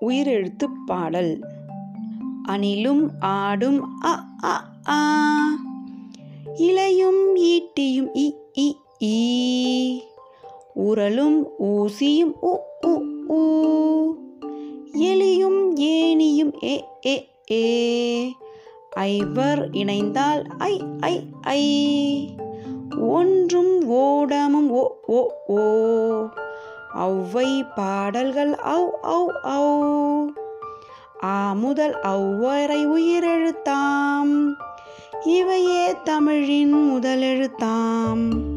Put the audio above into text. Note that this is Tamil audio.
உயிரெழுத்து பாடல். அணிலும் ஆடும் அ அ ஆ இலையும் ஈட்டியும் இ இ ஈ உரலும் ஊசியும் உ உ ஊ எலியும் ஏனியும் ஏ ஏ ஏ ஐவர் இணைந்தால் ஐ ஐ ஐ ஒன்றும் ஓடமும் ஓ ஓ ஓ ஔவை பாடல்கள் அவ் அவ் அவ் ஆ முதல் ஔவரை உயிரெழுத்தாம். இவையே தமிழின் முதலெழுத்தாம்